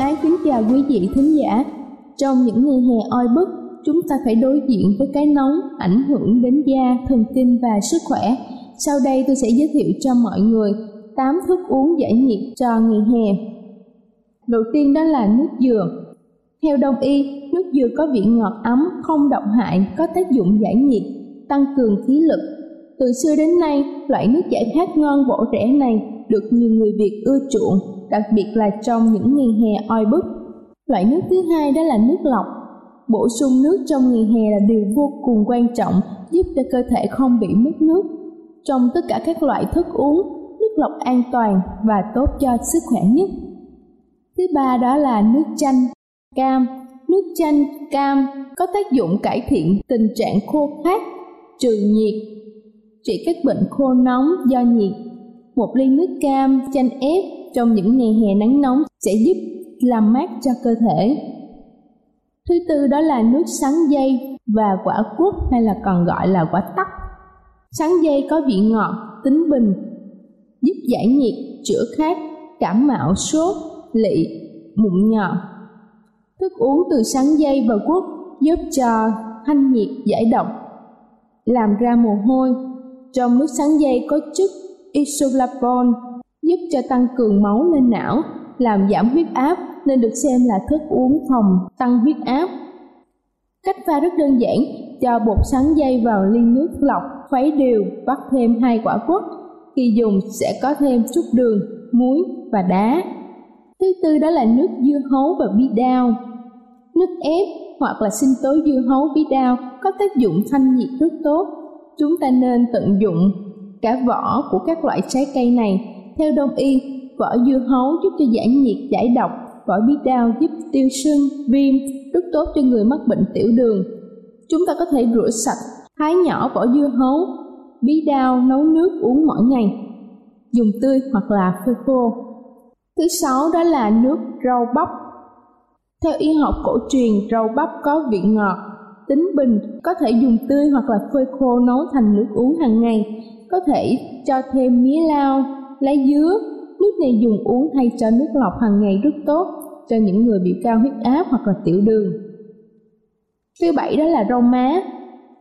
Ái kính chào quý vị thính giả. Trong những ngày hè oi bức, chúng ta phải đối diện với cái nóng ảnh hưởng đến da, thần kinh và sức khỏe. Sau đây tôi sẽ giới thiệu cho mọi người 8 thức uống giải nhiệt cho ngày hè. Đầu tiên đó là nước dừa. Theo đông y, nước dừa có vị ngọt ấm, không độc hại, có tác dụng giải nhiệt, tăng cường khí lực. Từ xưa đến nay, loại nước giải khát ngon bổ rẻ này được nhiều người Việt ưa chuộng đặc biệt là trong những ngày hè oi bức. Loại nước thứ hai đó là nước lọc. Bổ sung nước trong ngày hè là điều vô cùng quan trọng, giúp cho cơ thể không bị mất nước. Trong tất cả các loại thức uống, nước lọc an toàn và tốt cho sức khỏe nhất. Thứ ba đó là nước chanh, cam. Nước chanh, cam có tác dụng cải thiện tình trạng khô khát, trừ nhiệt, trị các bệnh khô nóng do nhiệt. Một ly nước cam, chanh ép trong những ngày hè nắng nóng sẽ giúp làm mát cho cơ thể. Thứ tư đó là nước sắn dây và quả quất hay là còn gọi là quả tắc. Sắn dây có vị ngọt, tính bình, giúp giải nhiệt, chữa khát, cảm mạo, sốt, lị, mụn nhọt. Thức uống từ sắn dây và quất giúp cho thanh nhiệt giải độc, làm ra mồ hôi. Trong nước sắn dây có chất isoflavon giúp cho tăng cường máu lên não, làm giảm huyết áp nên được xem là thức uống phòng tăng huyết áp. Cách pha rất đơn giản, cho bột sắn dây vào ly nước lọc, khuấy đều, vắt thêm hai quả quất. Khi dùng sẽ có thêm chút đường, muối và đá. Thứ tư đó là nước dưa hấu và bí đao. Nước ép hoặc là sinh tố dưa hấu bí đao có tác dụng thanh nhiệt rất tốt. Chúng ta nên tận dụng cả vỏ của các loại trái cây này theo đông y, vỏ dưa hấu giúp cho giải nhiệt giải độc, vỏ bí đao giúp tiêu sưng, viêm, rất tốt cho người mắc bệnh tiểu đường. Chúng ta có thể rửa sạch, thái nhỏ vỏ dưa hấu, bí đao nấu nước uống mỗi ngày, dùng tươi hoặc là phơi khô. Thứ sáu đó là nước rau bắp. Theo y học cổ truyền, rau bắp có vị ngọt, tính bình, có thể dùng tươi hoặc là phơi khô nấu thành nước uống hàng ngày, có thể cho thêm mía lao, lá dứa. Nước này dùng uống thay cho nước lọc hàng ngày rất tốt cho những người bị cao huyết áp hoặc là tiểu đường. Thứ bảy đó là rau má.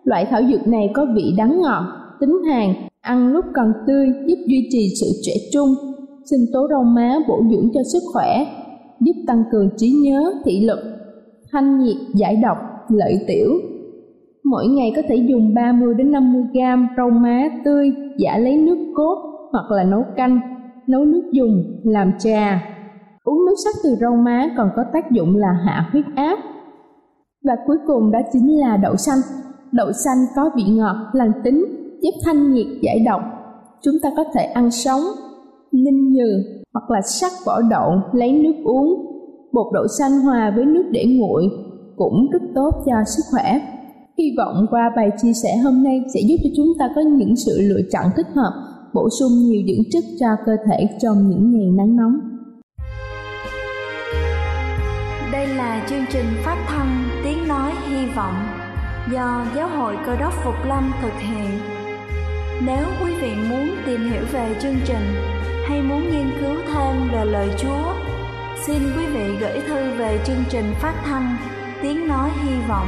Loại thảo dược này có vị đắng ngọt, tính hàn, ăn lúc còn tươi giúp duy trì sự trẻ trung. Sinh tố rau má bổ dưỡng cho sức khỏe, giúp tăng cường trí nhớ, thị lực, thanh nhiệt, giải độc, lợi tiểu. Mỗi ngày có thể dùng 30 đến 50 gram rau má tươi giả lấy nước cốt hoặc là nấu canh, nấu nước dùng, làm trà. Uống nước sắc từ rau má còn có tác dụng là hạ huyết áp. Và cuối cùng đó chính là đậu xanh. Đậu xanh có vị ngọt, lành tính, giúp thanh nhiệt giải độc. Chúng ta có thể ăn sống, ninh nhừ hoặc là sắc vỏ đậu lấy nước uống. Bột đậu xanh hòa với nước để nguội, cũng rất tốt cho sức khỏe. Hy vọng qua bài chia sẻ hôm nay sẽ giúp cho chúng ta có những sự lựa chọn thích hợp, bổ sung nhiều dưỡng chất cho cơ thể trong những ngày nắng nóng. Đây là chương trình phát thanh Tiếng Nói Hy Vọng do Giáo hội Cơ đốc Phục Lâm thực hiện. Nếu quý vị muốn tìm hiểu về chương trình hay muốn nghiên cứu thêm về lời Chúa, xin quý vị gửi thư về chương trình phát thanh Tiếng Nói Hy Vọng,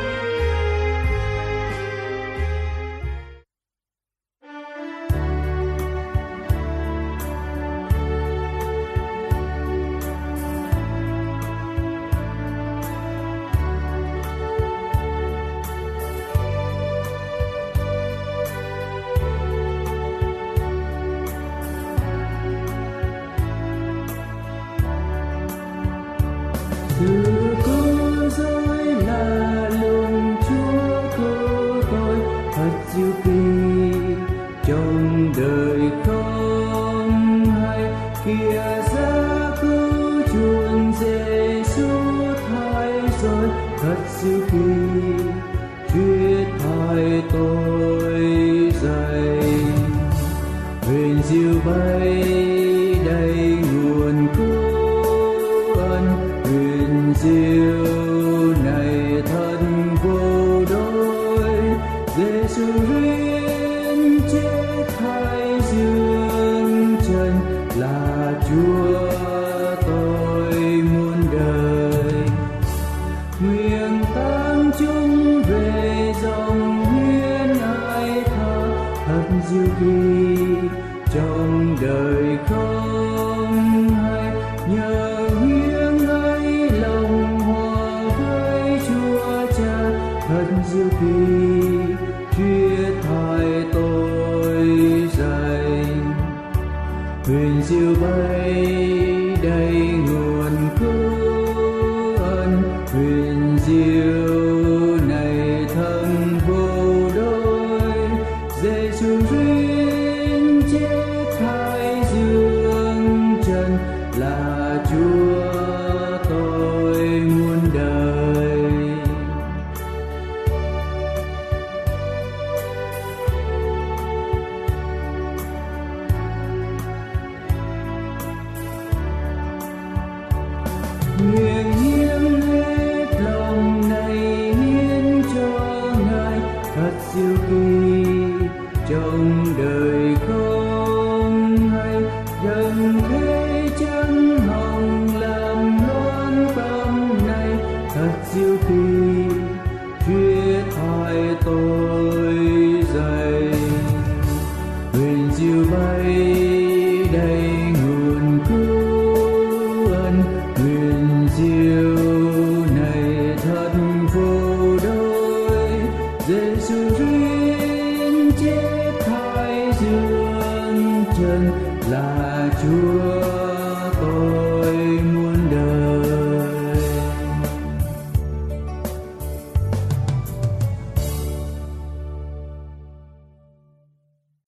chúa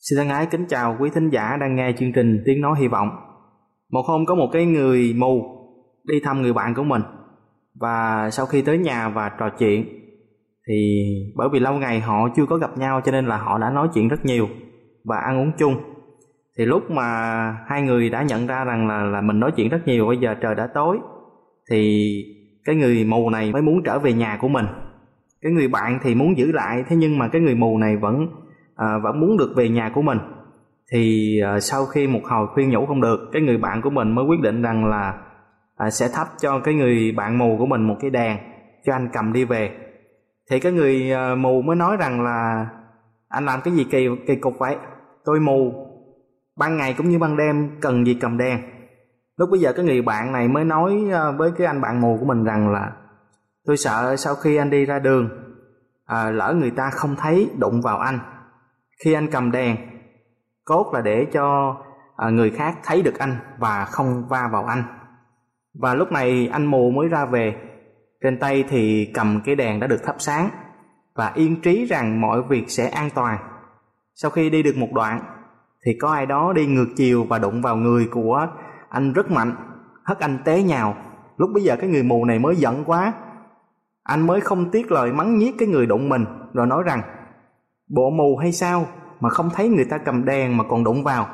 Xin thân ái kính chào quý thính giả đang nghe chương trình Tiếng Nói Hy Vọng. Một hôm có một cái người mù đi thăm người bạn của mình và sau khi tới nhà và trò chuyện, thì bởi vì lâu ngày họ chưa có gặp nhau cho nên là họ đã nói chuyện rất nhiều và ăn uống chung. Thì lúc mà hai người đã nhận ra rằng là là mình nói chuyện rất nhiều, bây giờ trời đã tối, thì cái người mù này mới muốn trở về nhà của mình. Cái người bạn thì muốn giữ lại, thế nhưng mà cái người mù này vẫn à, vẫn muốn được về nhà của mình thì à, sau khi một hồi khuyên nhủ không được cái người bạn của mình mới quyết định rằng là à, sẽ thắp cho cái người bạn mù của mình một cái đèn cho anh cầm đi về. Thì cái người à, mù mới nói rằng là anh làm cái gì kỳ kỳ cục vậy? Tôi mù ban ngày cũng như ban đêm cần gì cầm đèn? Lúc bây giờ cái người bạn này mới nói à, với cái anh bạn mù của mình rằng là tôi sợ sau khi anh đi ra đường à, lỡ người ta không thấy đụng vào anh khi anh cầm đèn cốt là để cho à, người khác thấy được anh và không va vào anh. Và lúc này anh mù mới ra về. Trên tay thì cầm cái đèn đã được thắp sáng và yên trí rằng mọi việc sẽ an toàn. Sau khi đi được một đoạn thì có ai đó đi ngược chiều và đụng vào người của anh rất mạnh hất anh té nhào. Lúc bây giờ cái người mù này mới giận quá. Anh mới không tiếc lời mắng nhiếc cái người đụng mình rồi nói rằng bộ mù hay sao mà không thấy người ta cầm đèn mà còn đụng vào?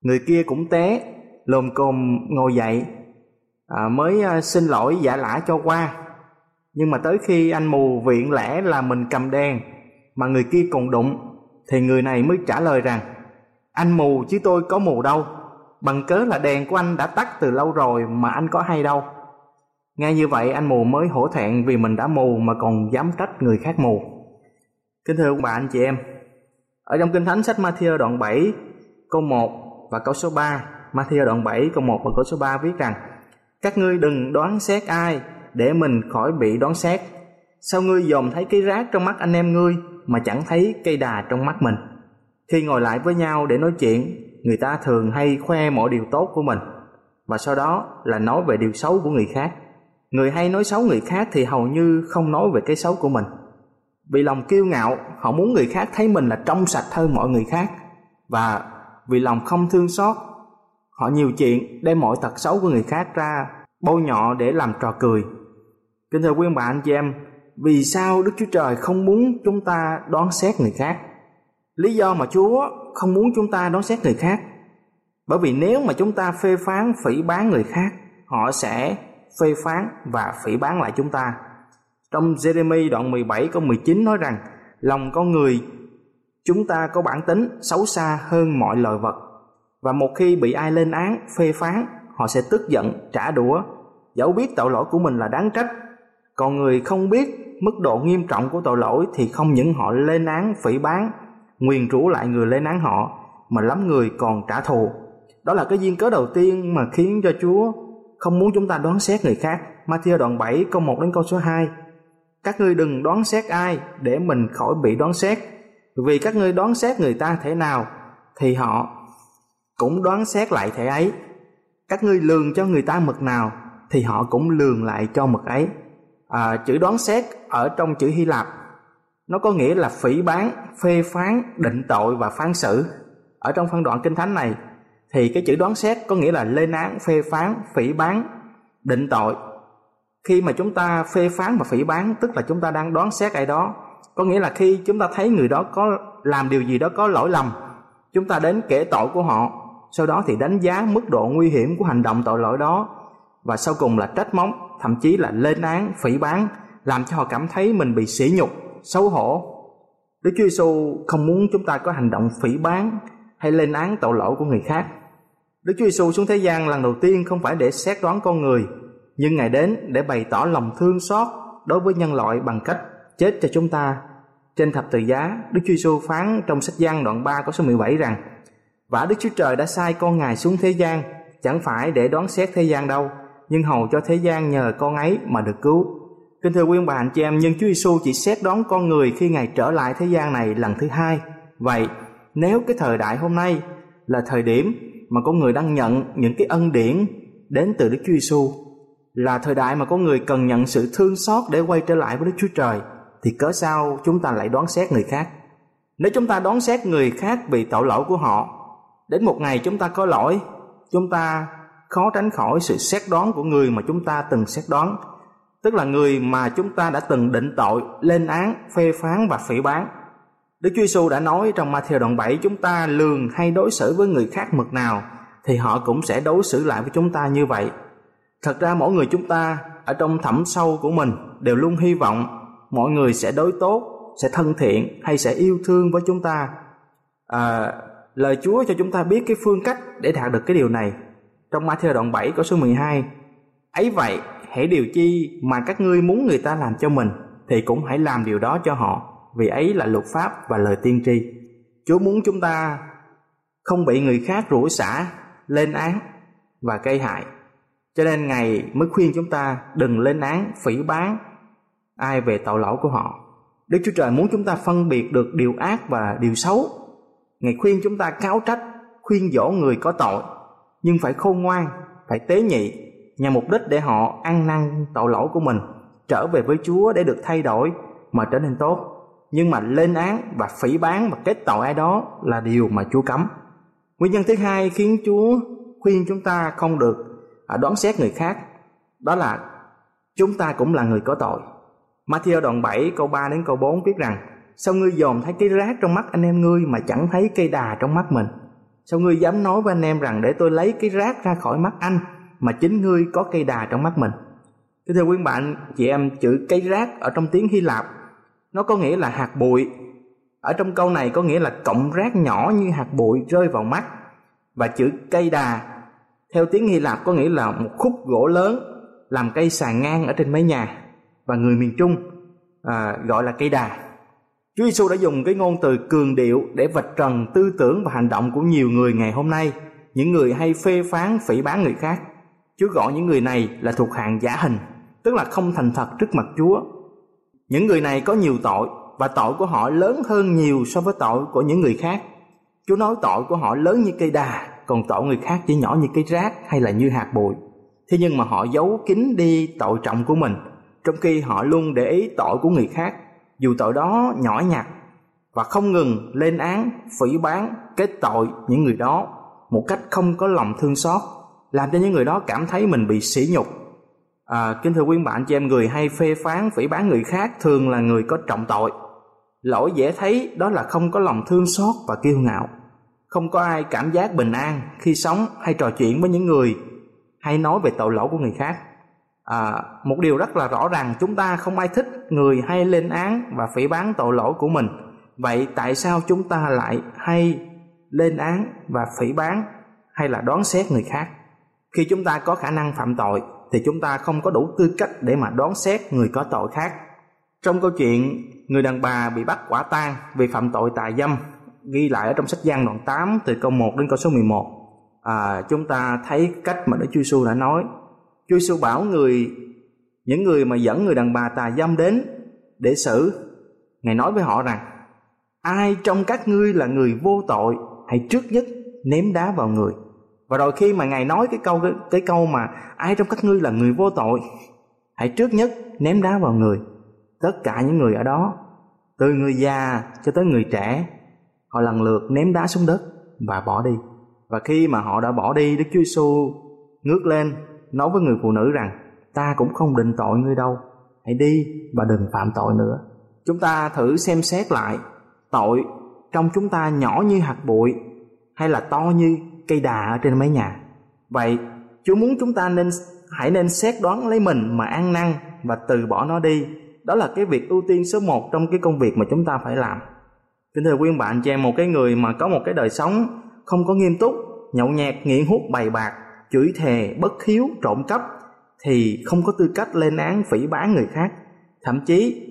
Người kia cũng té lồm cồm ngồi dậy. À, mới à, xin lỗi giả lả cho qua. Nhưng mà tới khi anh mù viện lẽ là mình cầm đèn mà người kia còn đụng thì người này mới trả lời rằng anh mù chứ tôi có mù đâu. Bằng cớ là đèn của anh đã tắt từ lâu rồi mà anh có hay đâu. Nghe như vậy anh mù mới hổ thẹn vì mình đã mù mà còn dám trách người khác mù kính thưa ông bà, anh chị em. Ở trong kinh thánh sách Matthew đoạn 7 câu 1 và câu số 3 Matthew đoạn 7 câu 1 và câu số 3 viết rằng, các ngươi đừng đoán xét ai để mình khỏi bị đoán xét. Sao ngươi dòm thấy cái rác trong mắt anh em ngươi mà chẳng thấy cây đà trong mắt mình? Khi ngồi lại với nhau để nói chuyện, người ta thường hay khoe mọi điều tốt của mình, và sau đó là nói về điều xấu của người khác. Người hay nói xấu người khác thì hầu như không nói về cái xấu của mình vì lòng kiêu ngạo, họ muốn người khác thấy mình là trong sạch hơn mọi người khác. Và vì lòng không thương xót, họ nhiều chuyện đem mọi tật xấu của người khác ra bôi nhọ để làm trò cười. Kính thưa quý ông bà, anh chị em, vì sao đức chúa trời không muốn chúng ta đoán xét người khác? Lý do mà chúa không muốn chúng ta đoán xét người khác. Bởi vì nếu mà chúng ta phê phán, phỉ bán người khác, họ sẽ phê phán và phỉ bán lại chúng ta trong Jeremy đoạn 17 câu 19 nói rằng, lòng con người, chúng ta có bản tính xấu xa hơn mọi loài vật. Và một khi bị ai lên án, phê phán, họ sẽ tức giận, trả đũa. Dẫu biết tội lỗi của mình là đáng trách, còn người không biết mức độ nghiêm trọng của tội lỗi thì không những họ lên án, phỉ bán nguyền rủa lại người lên án họ, mà lắm người còn trả thù. Đó là cái duyên cớ đầu tiên mà khiến cho Chúa không muốn chúng ta đoán xét người khác. Matthew đoạn 7 câu 1 đến câu số 2 các ngươi đừng đoán xét ai để mình khỏi bị đoán xét. Vì các ngươi đoán xét người ta thế nào thì họ cũng đoán xét lại thể ấy. Các ngươi lường cho người ta mực nào thì họ cũng lường lại cho mực ấy. À, chữ đoán xét ở trong chữ hy lạp nó có nghĩa là phỉ bán phê phán định tội và phán xử. Ở trong phân đoạn kinh thánh này thì cái chữ đoán xét có nghĩa là lên án phê phán phỉ bán định tội khi mà chúng ta phê phán và phỉ bán tức là chúng ta đang đoán xét ai đó có nghĩa là khi chúng ta thấy người đó có làm điều gì đó có lỗi lầm chúng ta đến kể tội của họ sau đó thì đánh giá mức độ nguy hiểm của hành động tội lỗi đó và sau cùng là trách móc thậm chí là lên án phỉ bán làm cho họ cảm thấy mình bị sỉ nhục xấu hổ Đức Chúa Giêsu không muốn chúng ta có hành động phỉ bán hay lên án tội lỗi của người khác. Đức Chúa Giêsu xuống thế gian lần đầu tiên không phải để xét đoán con người, nhưng Ngài đến để bày tỏ lòng thương xót đối với nhân loại bằng cách chết cho chúng ta. Trên thập tự giá, Đức Chúa Giêsu phán trong sách Giăng đoạn 3 câu số 17 rằng: "Và Đức Chúa Trời đã sai con Ngài xuống thế gian, chẳng phải để đoán xét thế gian đâu, nhưng hầu cho thế gian nhờ con ấy mà được cứu." Kính thưa quý ông bà anh chị em, nhưng Chúa Giêsu chỉ xét đoán con người khi Ngài trở lại thế gian này lần thứ hai. Vậy, nếu cái thời đại hôm nay là thời điểm mà con người đang nhận những cái ân điển đến từ Đức Chúa Giêsu, là thời đại mà có người cần nhận sự thương xót để quay trở lại với Đức Chúa Trời, thì cớ sao chúng ta lại đoán xét người khác? Nếu chúng ta đoán xét người khác vì tội lỗi của họ, đến một ngày chúng ta có lỗi, chúng ta khó tránh khỏi sự xét đoán của người mà chúng ta từng xét đoán tức là người mà chúng ta đã từng định tội, lên án, phê phán và phỉ bán. Đức Chúa Giêsu đã nói trong Matthew đoạn 7 chúng ta lường hay đối xử với người khác mực nào thì họ cũng sẽ đối xử lại với chúng ta như vậy. Thật ra mỗi người chúng ta ở trong thẳm sâu của mình đều luôn hy vọng mọi người sẽ đối tốt, sẽ thân thiện hay sẽ yêu thương với chúng ta. À, lời Chúa cho chúng ta biết cái phương cách để đạt được cái điều này. Trong Matthew đoạn 7 câu số 12 Ấy vậy hãy điều chi mà các ngươi muốn người ta làm cho mình thì cũng hãy làm điều đó cho họ vì ấy là luật pháp và lời tiên tri chúa muốn chúng ta không bị người khác rủa xả lên án và gây hại cho nên ngài mới khuyên chúng ta đừng lên án phỉ bán ai về tội lỗi của họ Đức Chúa Trời muốn chúng ta phân biệt được điều ác và điều xấu. Ngài khuyên chúng ta cáo trách, khuyên dỗ người có tội, nhưng phải khôn ngoan, phải tế nhị, nhằm mục đích để họ ăn năn tội lỗi của mình, trở về với Chúa để được thay đổi mà trở nên tốt. Nhưng mà lên án và phỉ bán và kết tội ai đó là điều mà Chúa cấm. Nguyên nhân thứ hai khiến Chúa khuyên chúng ta không được Ờ, đoán xét người khác, đó là chúng ta cũng là người có tội. Matthew đoạn 7 câu 3 đến câu 4 viết rằng Sao ngươi dòm thấy cái rác trong mắt anh em ngươi mà chẳng thấy cây đà trong mắt mình? Sao ngươi dám nói với anh em rằng để tôi lấy cái rác ra khỏi mắt anh mà chính ngươi có cây đà trong mắt mình? Thưa thưa quý bạn, chị em chữ cây rác ở trong tiếng Hy Lạp nó có nghĩa là hạt bụi. Ở trong câu này có nghĩa là cọng rác nhỏ như hạt bụi rơi vào mắt. Và chữ cây đà theo tiếng Hy Lạp có nghĩa là một khúc gỗ lớn làm cây sàn ngang ở trên mái nhà và người miền Trung à, gọi là cây đà. Chúa Giêsu đã dùng cái ngôn từ cường điệu để vạch trần tư tưởng và hành động của nhiều người ngày hôm nay, những người hay phê phán phỉ bán người khác. Chúa gọi những người này là thuộc hạng giả hình, tức là không thành thật trước mặt Chúa. Những người này có nhiều tội và tội của họ lớn hơn nhiều so với tội của những người khác. Chúa nói tội của họ lớn như cây đà, còn tội người khác chỉ nhỏ như cái rác hay là như hạt bụi. Thế nhưng mà họ giấu kín đi tội trọng của mình trong khi họ luôn để ý tội của người khác. Dù tội đó nhỏ nhặt và không ngừng lên án phỉ bán kết tội những người đó một cách không có lòng thương xót làm cho những người đó cảm thấy mình bị sỉ nhục. À, kính thưa quý bạn chị em người hay phê phán phỉ bán người khác thường là người có trọng tội. Lỗi dễ thấy đó là không có lòng thương xót và kiêu ngạo không có ai cảm giác bình an khi sống hay trò chuyện với những người hay nói về tội lỗi của người khác. À, một điều rất là rõ ràng chúng ta không ai thích người hay lên án và phỉ bán tội lỗi của mình. Vậy tại sao chúng ta lại hay lên án và phỉ bán hay là đoán xét người khác? Khi chúng ta có khả năng phạm tội thì chúng ta không có đủ tư cách để mà đoán xét người có tội khác. Trong câu chuyện người đàn bà bị bắt quả tang vì phạm tội tà dâm ghi lại ở trong sách Giăng đoạn 8 từ câu 1 đến câu số 11 à, chúng ta thấy cách mà Đức Chúa Giêsu đã nói. Chúa Giêsu bảo người những người mà dẫn người đàn bà tà dâm đến để xử ngài nói với họ rằng ai trong các ngươi là người vô tội hãy trước nhất ném đá vào người. Và rồi khi mà ngài nói cái câu cái, cái câu mà ai trong các ngươi là người vô tội hãy trước nhất ném đá vào người. Tất cả những người ở đó từ người già cho tới người trẻ họ lần lượt ném đá xuống đất và bỏ đi. Và khi mà họ đã bỏ đi, đức chúa giêsu ngước lên, nói với người phụ nữ rằng, ta cũng không định tội ngươi đâu, hãy đi và đừng phạm tội nữa. Chúng ta thử xem xét lại tội trong chúng ta nhỏ như hạt bụi hay là to như cây đà ở trên mái nhà. Vậy, chúa muốn chúng ta nên, hãy nên xét đoán lấy mình mà ăn năn và từ bỏ nó đi. Đó là cái việc ưu tiên số một trong cái công việc mà chúng ta phải làm kính thưa quý bạn chị em, một cái người mà có một cái đời sống không có nghiêm túc, nhậu nhẹt, nghiện hút, bày bạc, chửi thề, bất hiếu, trộm cắp, thì không có tư cách lên án, phỉ bán người khác. Thậm chí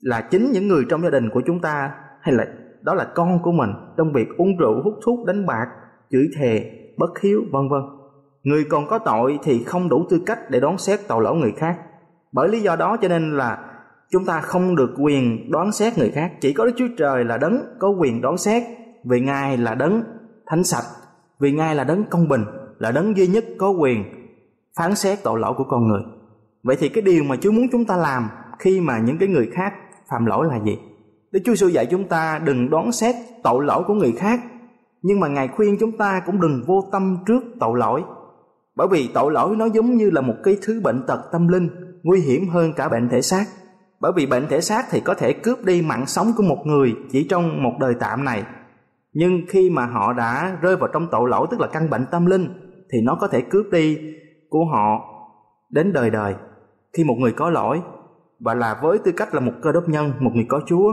là chính những người trong gia đình của chúng ta, hay là, đó là con của mình, trong việc uống rượu, hút thuốc, đánh bạc, chửi thề, bất hiếu, vân vân. Người còn có tội thì không đủ tư cách để đón xét tội lỗi người khác. Bởi lý do đó cho nên là chúng ta không được quyền đoán xét người khác. Chỉ có đức chúa trời là đấng có quyền đoán xét. Vì ngài là đấng thánh sạch. Vì ngài là đấng công bình, là đấng duy nhất có quyền phán xét tội lỗi của con người. Vậy thì cái điều mà chúa muốn chúng ta làm khi mà những cái người khác phạm lỗi là gì? Đức Chúa sư dạy chúng ta đừng đoán xét tội lỗi của người khác, nhưng mà ngài khuyên chúng ta cũng đừng vô tâm trước tội lỗi. Bởi vì tội lỗi nó giống như là một cái thứ bệnh tật tâm linh, nguy hiểm hơn cả bệnh thể xác bởi vì bệnh thể xác thì có thể cướp đi mạng sống của một người chỉ trong một đời tạm này. Nhưng khi mà họ đã rơi vào trong tội lỗi, tức là căn bệnh tâm linh, thì nó có thể cướp đi của họ đến đời đời. Khi một người có lỗi, và là với tư cách là một cơ đốc nhân, một người có chúa,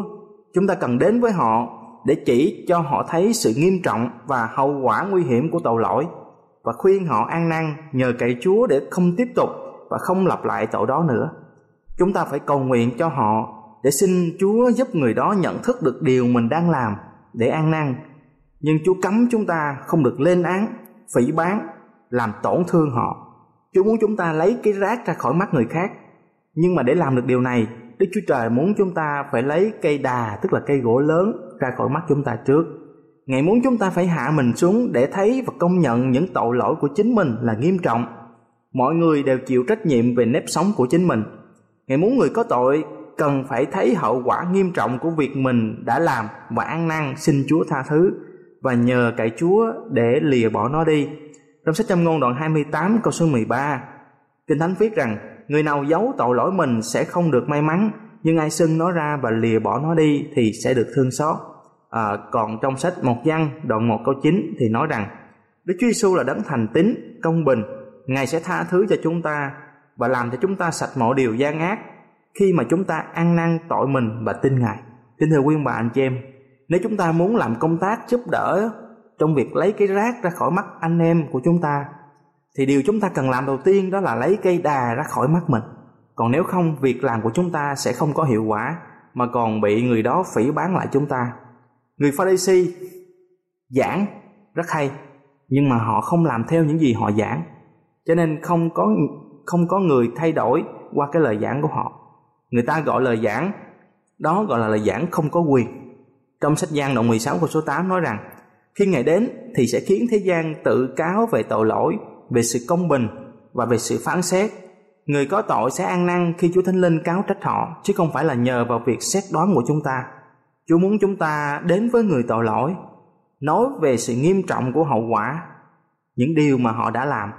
chúng ta cần đến với họ để chỉ cho họ thấy sự nghiêm trọng và hậu quả nguy hiểm của tội lỗi, và khuyên họ an năn nhờ cậy chúa để không tiếp tục và không lặp lại tội đó nữa chúng ta phải cầu nguyện cho họ để xin chúa giúp người đó nhận thức được điều mình đang làm để an năn nhưng chúa cấm chúng ta không được lên án, phỉ bán làm tổn thương họ chúa muốn chúng ta lấy cái rác ra khỏi mắt người khác nhưng mà để làm được điều này, Đức Chúa Trời muốn chúng ta phải lấy cây đà, tức là cây gỗ lớn, ra khỏi mắt chúng ta trước. Ngài muốn chúng ta phải hạ mình xuống để thấy và công nhận những tội lỗi của chính mình là nghiêm trọng. Mọi người đều chịu trách nhiệm về nếp sống của chính mình. Ngài muốn người có tội cần phải thấy hậu quả nghiêm trọng của việc mình đã làm và ăn năn xin Chúa tha thứ và nhờ cậy Chúa để lìa bỏ nó đi. Trong sách Châm ngôn đoạn 28 câu số 13, Kinh Thánh viết rằng người nào giấu tội lỗi mình sẽ không được may mắn, nhưng ai xưng nó ra và lìa bỏ nó đi thì sẽ được thương xót. À, còn trong sách một văn đoạn 1 câu 9 thì nói rằng Đức Chúa Giêsu là đấng thành tín, công bình, Ngài sẽ tha thứ cho chúng ta và làm cho chúng ta sạch mọi điều gian ác khi mà chúng ta ăn năn tội mình và tin Ngài. Kính thưa quý bà anh chị em, nếu chúng ta muốn làm công tác giúp đỡ trong việc lấy cái rác ra khỏi mắt anh em của chúng ta thì điều chúng ta cần làm đầu tiên đó là lấy cây đà ra khỏi mắt mình. Còn nếu không, việc làm của chúng ta sẽ không có hiệu quả mà còn bị người đó phỉ bán lại chúng ta. Người Pharisee giảng rất hay nhưng mà họ không làm theo những gì họ giảng cho nên không có không có người thay đổi qua cái lời giảng của họ. Người ta gọi lời giảng, đó gọi là lời giảng không có quyền. Trong sách Giăng đoạn 16 câu số 8 nói rằng, khi ngày đến thì sẽ khiến thế gian tự cáo về tội lỗi, về sự công bình và về sự phán xét. Người có tội sẽ ăn năn khi Chúa Thánh Linh cáo trách họ, chứ không phải là nhờ vào việc xét đoán của chúng ta. Chúa muốn chúng ta đến với người tội lỗi, nói về sự nghiêm trọng của hậu quả, những điều mà họ đã làm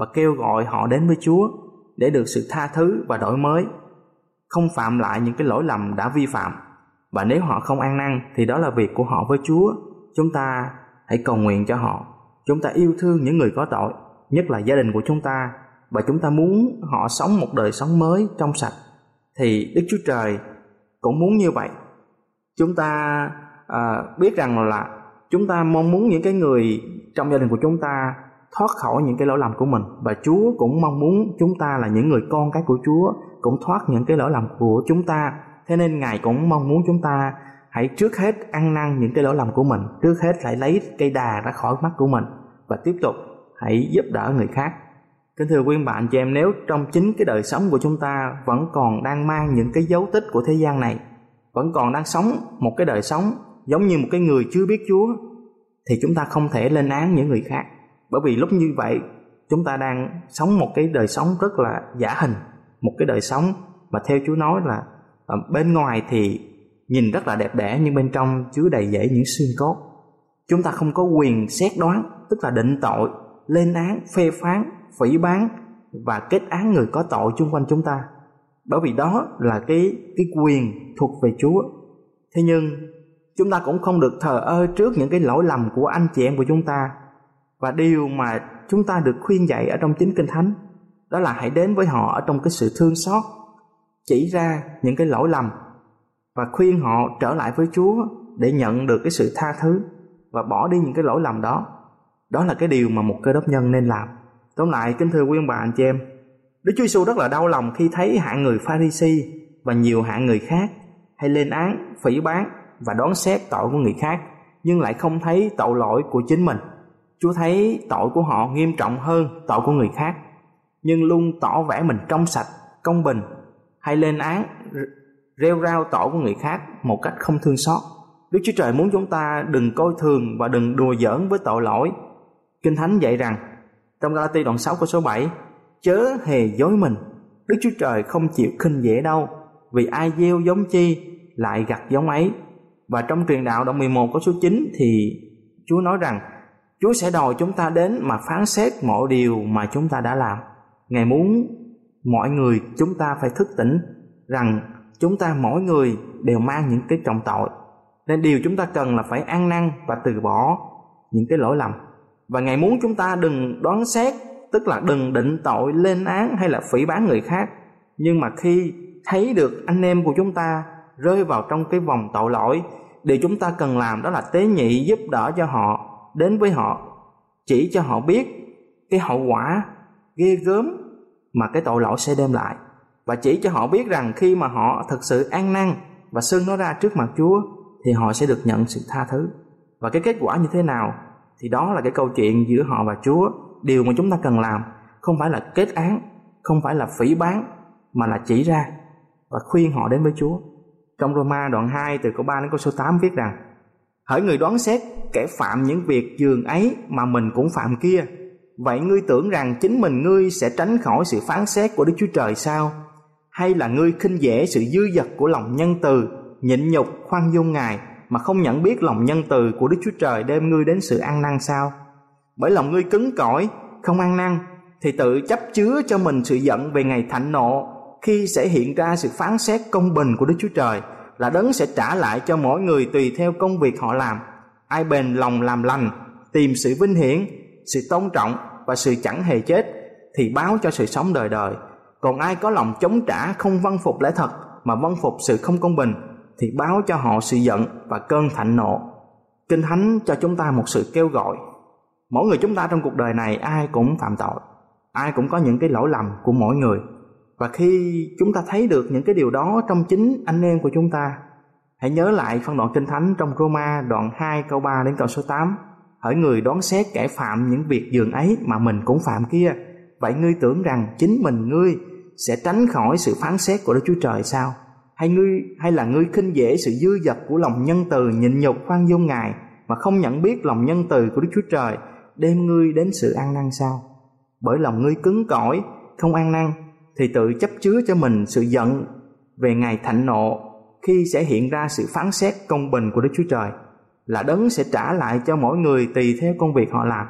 và kêu gọi họ đến với Chúa để được sự tha thứ và đổi mới, không phạm lại những cái lỗi lầm đã vi phạm. Và nếu họ không ăn năn thì đó là việc của họ với Chúa. Chúng ta hãy cầu nguyện cho họ. Chúng ta yêu thương những người có tội, nhất là gia đình của chúng ta và chúng ta muốn họ sống một đời sống mới trong sạch thì Đức Chúa Trời cũng muốn như vậy. Chúng ta à, biết rằng là chúng ta mong muốn những cái người trong gia đình của chúng ta thoát khỏi những cái lỗi lầm của mình. Và Chúa cũng mong muốn chúng ta là những người con cái của Chúa cũng thoát những cái lỗi lầm của chúng ta. Thế nên Ngài cũng mong muốn chúng ta hãy trước hết ăn năn những cái lỗi lầm của mình, trước hết hãy lấy cây đà ra khỏi mắt của mình và tiếp tục hãy giúp đỡ người khác. Kính thưa quý bạn chị em, nếu trong chính cái đời sống của chúng ta vẫn còn đang mang những cái dấu tích của thế gian này, vẫn còn đang sống một cái đời sống giống như một cái người chưa biết Chúa, thì chúng ta không thể lên án những người khác bởi vì lúc như vậy, chúng ta đang sống một cái đời sống rất là giả hình, một cái đời sống mà theo Chúa nói là ờ, bên ngoài thì nhìn rất là đẹp đẽ, nhưng bên trong chứa đầy dễ những xương cốt. Chúng ta không có quyền xét đoán, tức là định tội, lên án, phê phán, phỉ bán và kết án người có tội chung quanh chúng ta. Bởi vì đó là cái cái quyền thuộc về Chúa. Thế nhưng, chúng ta cũng không được thờ ơ trước những cái lỗi lầm của anh chị em của chúng ta và điều mà chúng ta được khuyên dạy ở trong chính kinh thánh đó là hãy đến với họ ở trong cái sự thương xót chỉ ra những cái lỗi lầm và khuyên họ trở lại với Chúa để nhận được cái sự tha thứ và bỏ đi những cái lỗi lầm đó. Đó là cái điều mà một cơ đốc nhân nên làm. Tóm lại, kính thưa quý ông bà anh chị em, Đức Chúa Giêsu rất là đau lòng khi thấy hạng người Pharisee và nhiều hạng người khác hay lên án, phỉ bán và đoán xét tội của người khác nhưng lại không thấy tội lỗi của chính mình. Chúa thấy tội của họ nghiêm trọng hơn tội của người khác, nhưng luôn tỏ vẻ mình trong sạch, công bình hay lên án rêu rao tội của người khác một cách không thương xót. Đức Chúa Trời muốn chúng ta đừng coi thường và đừng đùa giỡn với tội lỗi. Kinh Thánh dạy rằng trong Galati đoạn 6 câu số 7 chớ hề dối mình Đức Chúa Trời không chịu khinh dễ đâu vì ai gieo giống chi lại gặt giống ấy và trong truyền đạo đoạn 11 câu số 9 thì Chúa nói rằng Chúa sẽ đòi chúng ta đến mà phán xét mọi điều mà chúng ta đã làm. Ngài muốn mọi người chúng ta phải thức tỉnh rằng chúng ta mỗi người đều mang những cái trọng tội. Nên điều chúng ta cần là phải ăn năn và từ bỏ những cái lỗi lầm. Và Ngài muốn chúng ta đừng đoán xét, tức là đừng định tội lên án hay là phỉ bán người khác. Nhưng mà khi thấy được anh em của chúng ta rơi vào trong cái vòng tội lỗi, điều chúng ta cần làm đó là tế nhị giúp đỡ cho họ đến với họ, chỉ cho họ biết cái hậu quả, ghê gớm mà cái tội lỗi sẽ đem lại. Và chỉ cho họ biết rằng khi mà họ thực sự an năn và xưng nó ra trước mặt Chúa, thì họ sẽ được nhận sự tha thứ. Và cái kết quả như thế nào, thì đó là cái câu chuyện giữa họ và Chúa. Điều mà chúng ta cần làm không phải là kết án, không phải là phỉ bán, mà là chỉ ra và khuyên họ đến với Chúa. Trong Roma đoạn 2 từ câu 3 đến câu số 8 viết rằng Hỡi người đoán xét kẻ phạm những việc dường ấy mà mình cũng phạm kia Vậy ngươi tưởng rằng chính mình ngươi sẽ tránh khỏi sự phán xét của Đức Chúa Trời sao? Hay là ngươi khinh dễ sự dư dật của lòng nhân từ, nhịn nhục, khoan dung Ngài mà không nhận biết lòng nhân từ của Đức Chúa Trời đem ngươi đến sự ăn năn sao? Bởi lòng ngươi cứng cỏi, không ăn năn thì tự chấp chứa cho mình sự giận về ngày thạnh nộ khi sẽ hiện ra sự phán xét công bình của Đức Chúa Trời là đấng sẽ trả lại cho mỗi người tùy theo công việc họ làm. Ai bền lòng làm lành, tìm sự vinh hiển, sự tôn trọng và sự chẳng hề chết thì báo cho sự sống đời đời. Còn ai có lòng chống trả không vâng phục lẽ thật mà vâng phục sự không công bình thì báo cho họ sự giận và cơn thạnh nộ. Kinh Thánh cho chúng ta một sự kêu gọi. Mỗi người chúng ta trong cuộc đời này ai cũng phạm tội. Ai cũng có những cái lỗi lầm của mỗi người. Và khi chúng ta thấy được những cái điều đó trong chính anh em của chúng ta, hãy nhớ lại phân đoạn Kinh Thánh trong Roma đoạn 2 câu 3 đến câu số 8 hỡi người đoán xét kẻ phạm những việc dường ấy mà mình cũng phạm kia vậy ngươi tưởng rằng chính mình ngươi sẽ tránh khỏi sự phán xét của Đức Chúa Trời sao? Hay ngươi hay là ngươi khinh dễ sự dư dật của lòng nhân từ nhịn nhục khoan dung ngài mà không nhận biết lòng nhân từ của Đức Chúa Trời đem ngươi đến sự ăn năn sao? Bởi lòng ngươi cứng cỏi không ăn năn thì tự chấp chứa cho mình sự giận về ngày thạnh nộ khi sẽ hiện ra sự phán xét công bình của Đức Chúa Trời, là đấng sẽ trả lại cho mỗi người tùy theo công việc họ làm.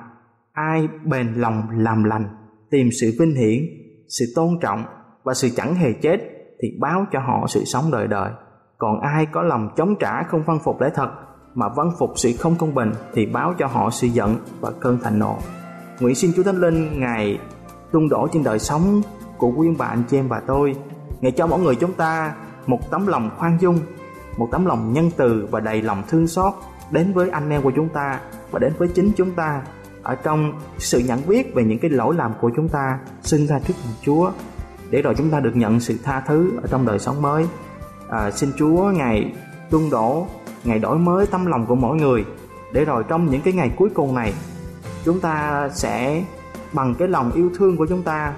Ai bền lòng làm lành, tìm sự vinh hiển, sự tôn trọng và sự chẳng hề chết thì báo cho họ sự sống đời đời. Còn ai có lòng chống trả không văn phục lẽ thật mà văn phục sự không công bình thì báo cho họ sự giận và cơn thành nộ. Nguyện xin chúa thánh linh ngài tung đổ trên đời sống của quý bạn chị em và tôi. Ngày cho mỗi người chúng ta một tấm lòng khoan dung một tấm lòng nhân từ và đầy lòng thương xót đến với anh em của chúng ta và đến với chính chúng ta ở trong sự nhận biết về những cái lỗi lầm của chúng ta xưng ra trước mặt Chúa để rồi chúng ta được nhận sự tha thứ ở trong đời sống mới. À, xin Chúa ngày tuôn đổ ngày đổi mới tấm lòng của mỗi người để rồi trong những cái ngày cuối cùng này chúng ta sẽ bằng cái lòng yêu thương của chúng ta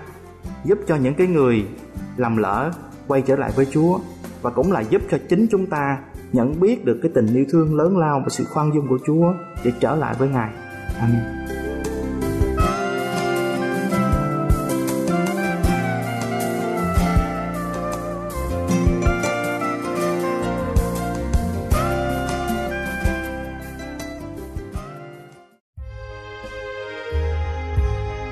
giúp cho những cái người làm lỡ quay trở lại với Chúa và cũng là giúp cho chính chúng ta nhận biết được cái tình yêu thương lớn lao và sự khoan dung của Chúa để trở lại với Ngài. Amen.